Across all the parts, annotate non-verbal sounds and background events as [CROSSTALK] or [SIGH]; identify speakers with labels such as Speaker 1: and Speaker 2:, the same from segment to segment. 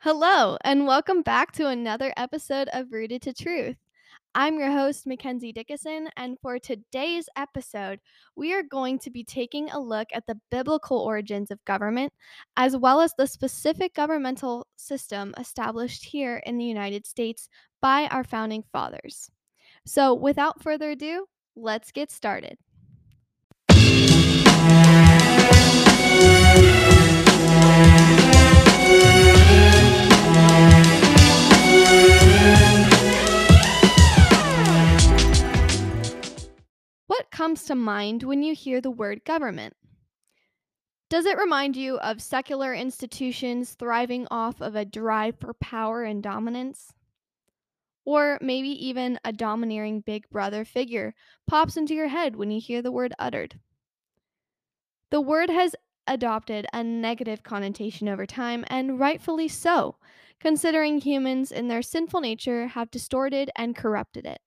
Speaker 1: Hello, and welcome back to another episode of Rooted to Truth. I'm your host, Mackenzie Dickason, and for today's episode, we are going to be taking a look at the biblical origins of government, as well as the specific governmental system established here in the United States by our founding fathers. So, without further ado, let's get started. Comes to mind when you hear the word government? Does it remind you of secular institutions thriving off of a drive for power and dominance? Or maybe even a domineering big brother figure pops into your head when you hear the word uttered. The word has adopted a negative connotation over time, and rightfully so, considering humans in their sinful nature have distorted and corrupted it.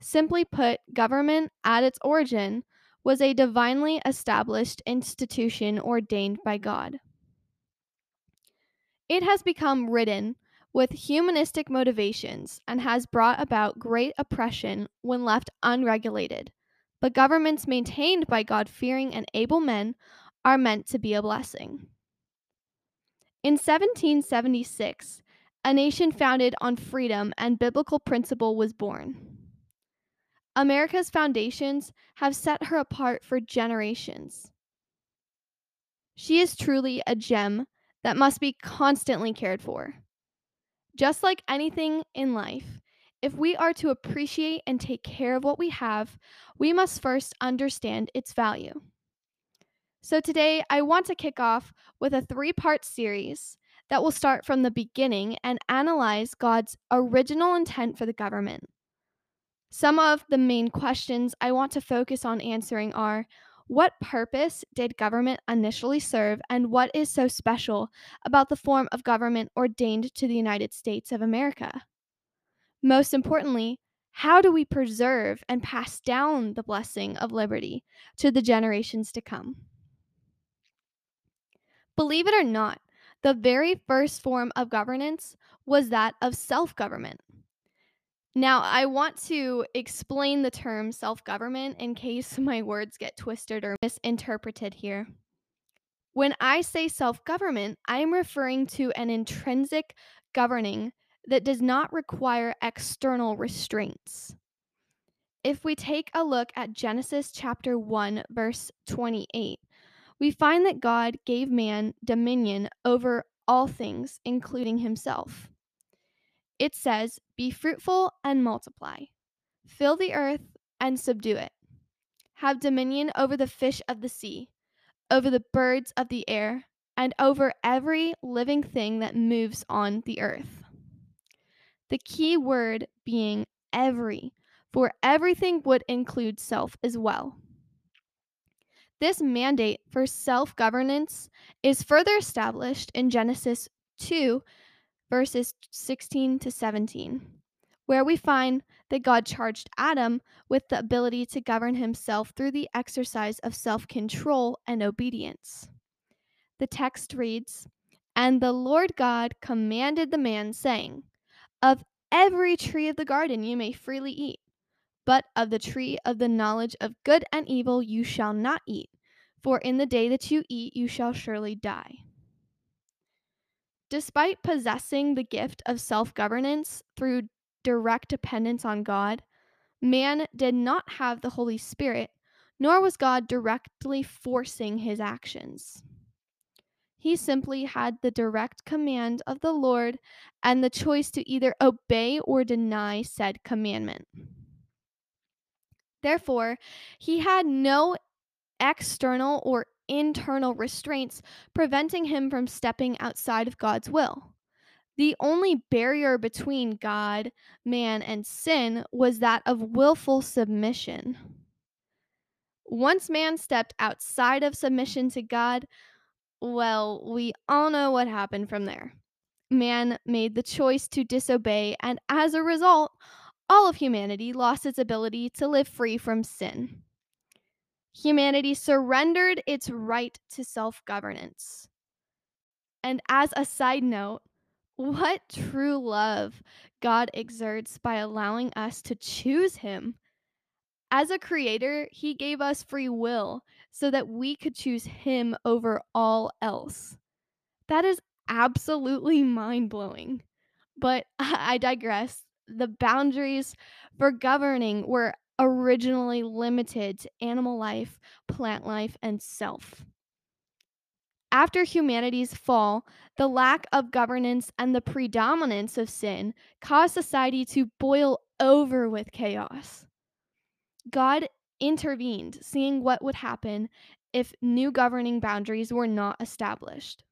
Speaker 1: Simply put, government at its origin was a divinely established institution ordained by God. It has become ridden with humanistic motivations and has brought about great oppression when left unregulated. But governments maintained by God fearing and able men are meant to be a blessing. In 1776, a nation founded on freedom and biblical principle was born. America's foundations have set her apart for generations. She is truly a gem that must be constantly cared for. Just like anything in life, if we are to appreciate and take care of what we have, we must first understand its value. So, today I want to kick off with a three part series that will start from the beginning and analyze God's original intent for the government. Some of the main questions I want to focus on answering are what purpose did government initially serve, and what is so special about the form of government ordained to the United States of America? Most importantly, how do we preserve and pass down the blessing of liberty to the generations to come? Believe it or not, the very first form of governance was that of self government. Now, I want to explain the term self government in case [LAUGHS] my words get twisted or misinterpreted here. When I say self government, I am referring to an intrinsic governing that does not require external restraints. If we take a look at Genesis chapter 1, verse 28, we find that God gave man dominion over all things, including himself. It says, Be fruitful and multiply, fill the earth and subdue it, have dominion over the fish of the sea, over the birds of the air, and over every living thing that moves on the earth. The key word being every, for everything would include self as well. This mandate for self governance is further established in Genesis 2, verses 16 to 17, where we find that God charged Adam with the ability to govern himself through the exercise of self control and obedience. The text reads And the Lord God commanded the man, saying, Of every tree of the garden you may freely eat, but of the tree of the knowledge of good and evil you shall not eat, for in the day that you eat you shall surely die. Despite possessing the gift of self governance through direct dependence on God, man did not have the Holy Spirit, nor was God directly forcing his actions. He simply had the direct command of the Lord and the choice to either obey or deny said commandment. Therefore, he had no external or internal restraints preventing him from stepping outside of God's will. The only barrier between God, man, and sin was that of willful submission. Once man stepped outside of submission to God, well, we all know what happened from there. Man made the choice to disobey, and as a result, all of humanity lost its ability to live free from sin humanity surrendered its right to self governance. And as a side note, what true love God exerts by allowing us to choose Him. As a creator, He gave us free will so that we could choose Him over all else. That is absolutely mind blowing. But [LAUGHS] I digress. The boundaries for governing were originally limited to animal life, plant life, and self. After humanity's fall, the lack of governance and the predominance of sin caused society to boil over with chaos. God intervened, seeing what would happen if new governing boundaries were not established.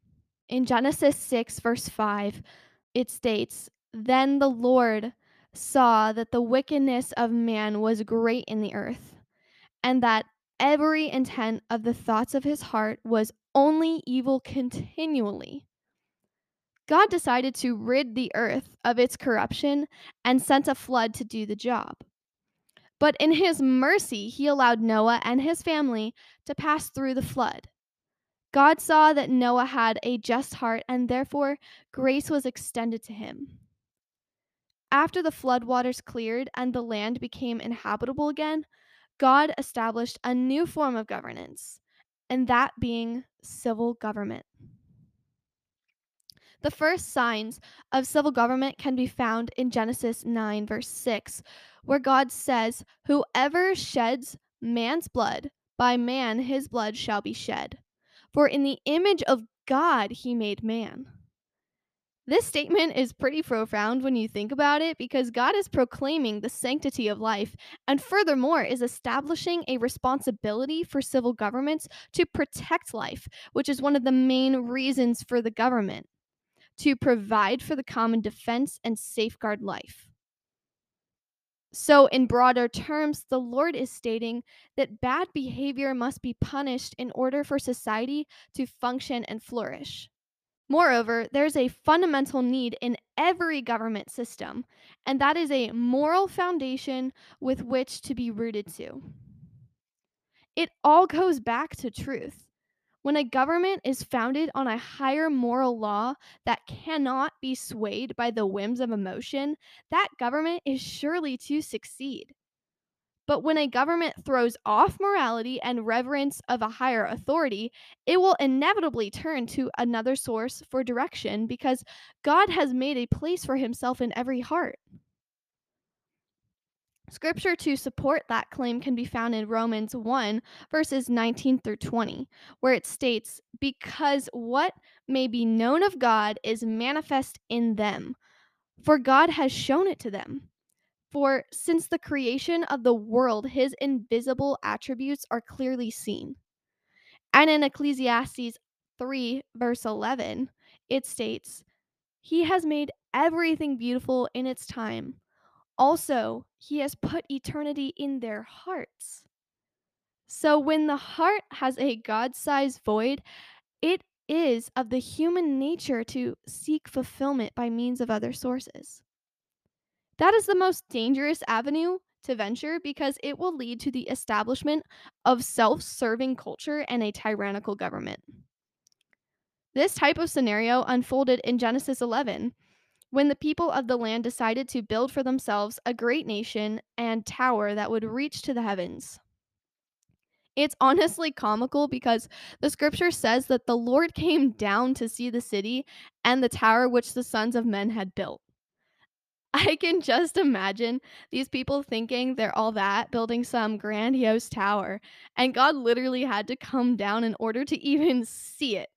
Speaker 1: In Genesis 6, verse 5, it states, Then the Lord saw that the wickedness of man was great in the earth, and that every intent of the thoughts of his heart was only evil continually. God decided to rid the earth of its corruption and sent a flood to do the job. But in his mercy, he allowed Noah and his family to pass through the flood. God saw that Noah had a just heart, and therefore grace was extended to him. After the flood waters cleared and the land became inhabitable again, God established a new form of governance, and that being civil government. The first signs of civil government can be found in Genesis 9, verse 6, where God says, Whoever sheds man's blood, by man his blood shall be shed. For in the image of God he made man. This statement is pretty profound when you think about it because God is proclaiming the sanctity of life and furthermore is establishing a responsibility for civil governments to protect life, which is one of the main reasons for the government to provide for the common defense and safeguard life. So, in broader terms, the Lord is stating that bad behavior must be punished in order for society to function and flourish. Moreover, there's a fundamental need in every government system, and that is a moral foundation with which to be rooted to. It all goes back to truth. When a government is founded on a higher moral law that cannot be swayed by the whims of emotion, that government is surely to succeed. But when a government throws off morality and reverence of a higher authority, it will inevitably turn to another source for direction because God has made a place for himself in every heart. Scripture to support that claim can be found in Romans 1, verses 19 through 20, where it states, Because what may be known of God is manifest in them, for God has shown it to them. For since the creation of the world, his invisible attributes are clearly seen. And in Ecclesiastes 3, verse 11, it states, He has made everything beautiful in its time. Also, He has put eternity in their hearts. So when the heart has a God sized void, it is of the human nature to seek fulfillment by means of other sources. That is the most dangerous avenue to venture because it will lead to the establishment of self serving culture and a tyrannical government. This type of scenario unfolded in Genesis 11 when the people of the land decided to build for themselves a great nation and tower that would reach to the heavens. It's honestly comical because the scripture says that the Lord came down to see the city and the tower which the sons of men had built. I can just imagine these people thinking they're all that, building some grandiose tower, and God literally had to come down in order to even see it.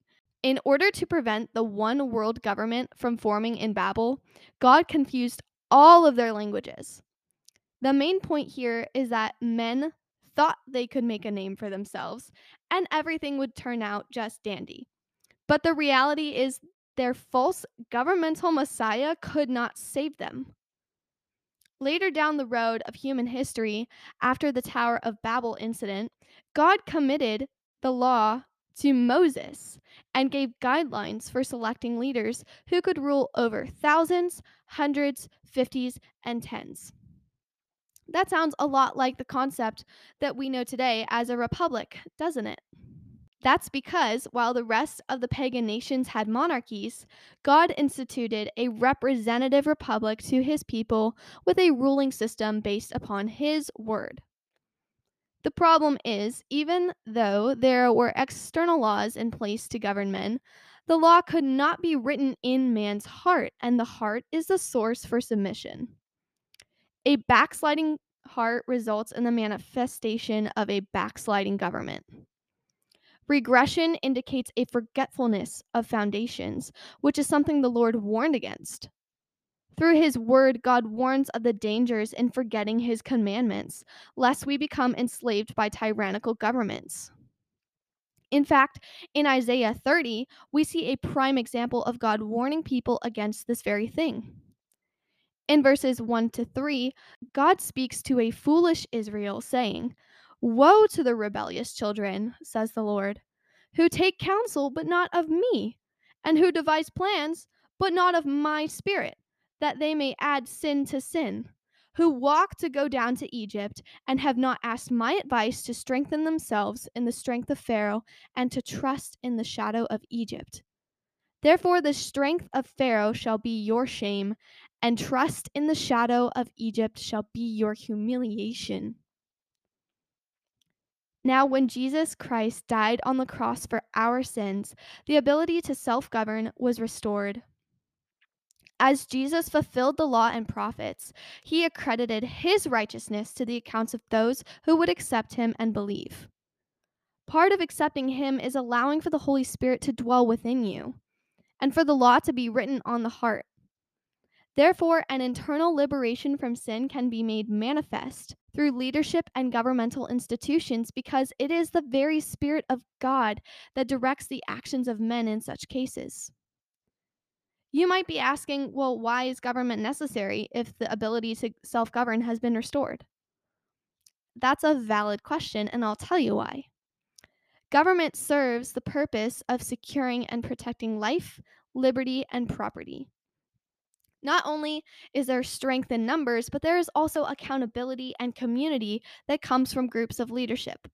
Speaker 1: In order to prevent the one world government from forming in Babel, God confused all of their languages. The main point here is that men thought they could make a name for themselves and everything would turn out just dandy. But the reality is their false governmental messiah could not save them. Later down the road of human history, after the Tower of Babel incident, God committed the law to Moses and gave guidelines for selecting leaders who could rule over thousands, hundreds, fifties, and tens. That sounds a lot like the concept that we know today as a republic, doesn't it? That's because while the rest of the pagan nations had monarchies, God instituted a representative republic to his people with a ruling system based upon his word. The problem is, even though there were external laws in place to govern men, the law could not be written in man's heart, and the heart is the source for submission. A backsliding heart results in the manifestation of a backsliding government. Regression indicates a forgetfulness of foundations, which is something the Lord warned against. Through his word, God warns of the dangers in forgetting his commandments, lest we become enslaved by tyrannical governments. In fact, in Isaiah 30, we see a prime example of God warning people against this very thing. In verses 1 to 3, God speaks to a foolish Israel, saying, Woe to the rebellious children, says the Lord, who take counsel, but not of me, and who devise plans, but not of my spirit, that they may add sin to sin, who walk to go down to Egypt, and have not asked my advice to strengthen themselves in the strength of Pharaoh, and to trust in the shadow of Egypt. Therefore, the strength of Pharaoh shall be your shame, and trust in the shadow of Egypt shall be your humiliation. Now, when Jesus Christ died on the cross for our sins, the ability to self govern was restored. As Jesus fulfilled the law and prophets, he accredited his righteousness to the accounts of those who would accept him and believe. Part of accepting him is allowing for the Holy Spirit to dwell within you and for the law to be written on the heart. Therefore, an internal liberation from sin can be made manifest through leadership and governmental institutions because it is the very Spirit of God that directs the actions of men in such cases. You might be asking, well, why is government necessary if the ability to self govern has been restored? That's a valid question, and I'll tell you why. Government serves the purpose of securing and protecting life, liberty, and property. Not only is there strength in numbers, but there is also accountability and community that comes from groups of leadership.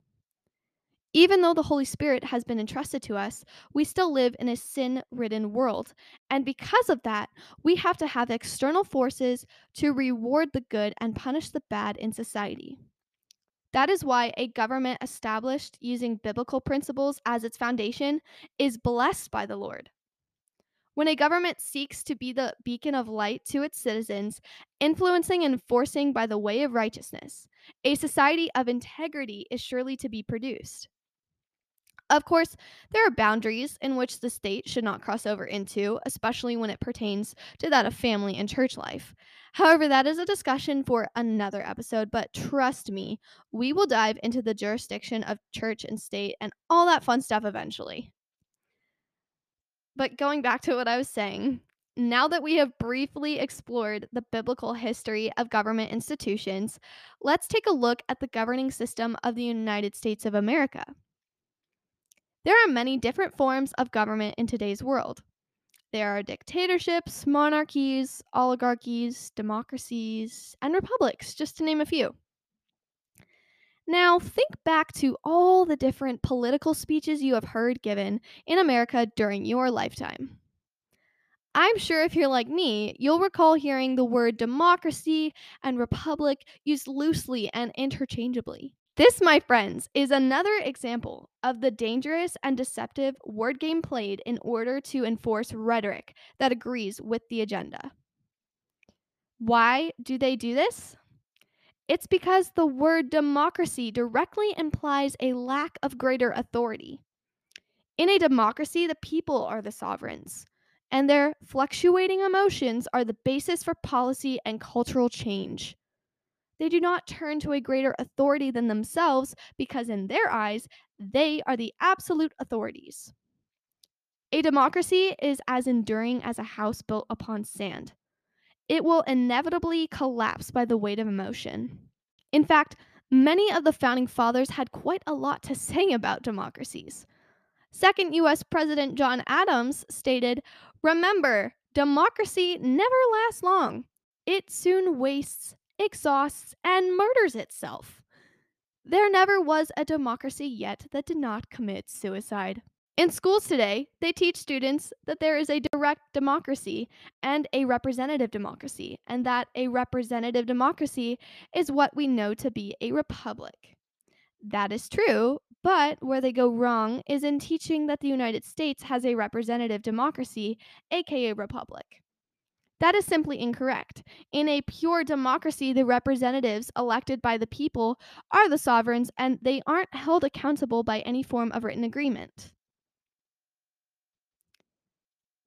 Speaker 1: Even though the Holy Spirit has been entrusted to us, we still live in a sin ridden world. And because of that, we have to have external forces to reward the good and punish the bad in society. That is why a government established using biblical principles as its foundation is blessed by the Lord. When a government seeks to be the beacon of light to its citizens, influencing and enforcing by the way of righteousness, a society of integrity is surely to be produced. Of course, there are boundaries in which the state should not cross over into, especially when it pertains to that of family and church life. However, that is a discussion for another episode, but trust me, we will dive into the jurisdiction of church and state and all that fun stuff eventually. But going back to what I was saying, now that we have briefly explored the biblical history of government institutions, let's take a look at the governing system of the United States of America. There are many different forms of government in today's world. There are dictatorships, monarchies, oligarchies, democracies, and republics, just to name a few. Now, think back to all the different political speeches you have heard given in America during your lifetime. I'm sure if you're like me, you'll recall hearing the word democracy and republic used loosely and interchangeably. This, my friends, is another example of the dangerous and deceptive word game played in order to enforce rhetoric that agrees with the agenda. Why do they do this? It's because the word democracy directly implies a lack of greater authority. In a democracy, the people are the sovereigns, and their fluctuating emotions are the basis for policy and cultural change. They do not turn to a greater authority than themselves because, in their eyes, they are the absolute authorities. A democracy is as enduring as a house built upon sand it will inevitably collapse by the weight of emotion. In fact, many of the founding fathers had quite a lot to [LAUGHS] say about democracies. Second US President John Adams stated Remember, democracy never lasts long. It soon wastes, exhausts, and murders itself. There never was a democracy yet that did not commit suicide. In schools today, they teach students that there is a direct democracy and a representative democracy, and that a representative democracy is what we know to be a republic. That is true, but where they go wrong is in teaching that the United States has a representative democracy, aka republic. That is simply incorrect. In a pure democracy, the representatives elected by the people are the sovereigns and they aren't held accountable by any form of written agreement.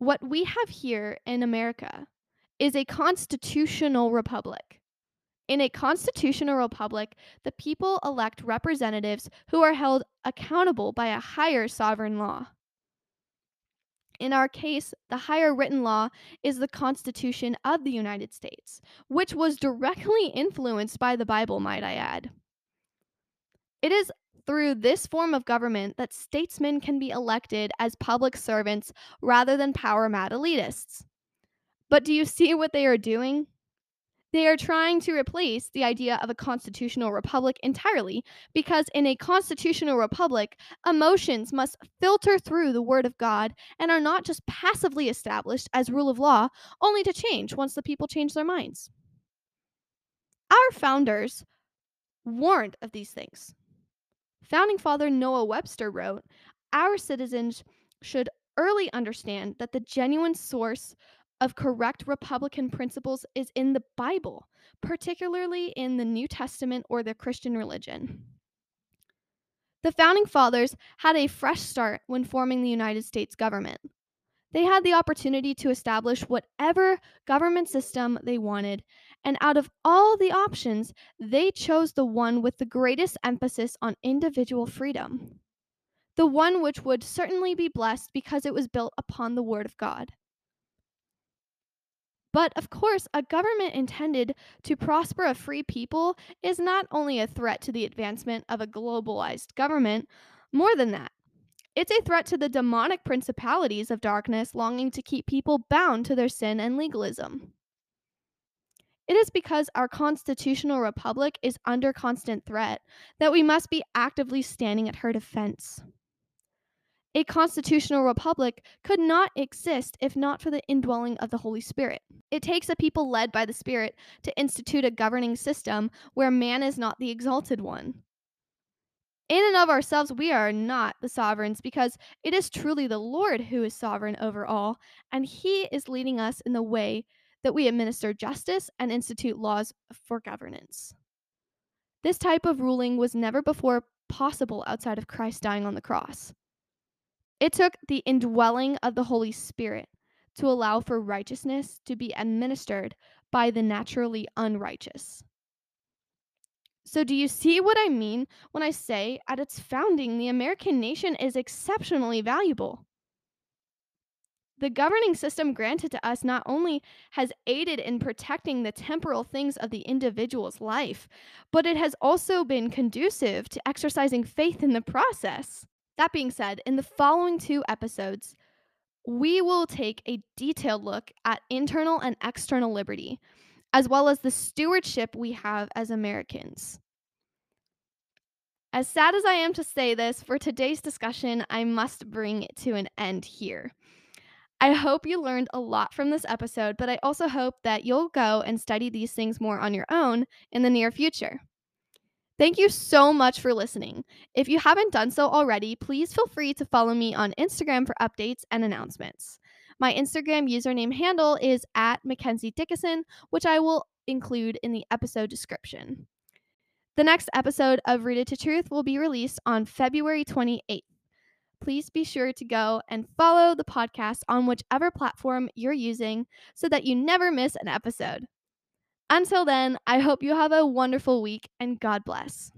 Speaker 1: What we have here in America is a constitutional republic. In a constitutional republic, the people elect representatives who are held accountable by a higher sovereign law. In our case, the higher written law is the Constitution of the United States, which was directly influenced by the Bible, might I add. It is through this form of government that statesmen can be elected as public servants rather than power mad elitists. But do you see what they are doing? They are trying to replace the idea of a constitutional republic entirely because in a constitutional republic, emotions must filter through the Word of God and are not just passively established as rule of law, only to change once the people change their minds. Our founders warned of these things. Founding father Noah Webster wrote Our citizens should early understand that the genuine source of correct Republican principles is in the Bible, particularly in the New Testament or the Christian religion. The founding fathers had a fresh start when forming the United States government. They had the opportunity to establish whatever government system they wanted, and out of all the options, they chose the one with the greatest emphasis on individual freedom. The one which would certainly be blessed because it was built upon the Word of God. But of course, a government intended to prosper a free people is not only a threat to the advancement of a globalized government, more than that. It's a threat to the demonic principalities of darkness longing to keep people bound to their sin and legalism. It is because our constitutional republic is under constant threat that we must be actively standing at her defense. A constitutional republic could not exist if not for the indwelling of the Holy Spirit. It takes a people led by the Spirit to institute a governing system where man is not the exalted one. In and of ourselves, we are not the sovereigns because it is truly the Lord who is sovereign over all, and He is leading us in the way that we administer justice and institute laws for governance. This type of ruling was never before possible outside of Christ dying on the cross. It took the indwelling of the Holy Spirit to allow for righteousness to be administered by the naturally unrighteous. So, do you see what I mean when I say at its founding, the American nation is exceptionally valuable? The governing system granted to us not only has aided in protecting the temporal things of the individual's life, but it has also been conducive to exercising faith in the process. That being said, in the following two episodes, we will take a detailed look at internal and external liberty, as well as the stewardship we have as Americans. As sad as I am to say this, for today's discussion, I must bring it to an end here. I hope you learned a lot from this episode, but I also hope that you'll go and study these things more on your own in the near future. Thank you so much for listening. If you haven't done so already, please feel free to follow me on Instagram for updates and announcements. My Instagram username handle is at Mackenzie Dickason, which I will include in the episode description. The next episode of Rooted to Truth will be released on February 28th. Please be sure to go and follow the podcast on whichever platform you're using so that you never miss an episode. Until then, I hope you have a wonderful week and God bless.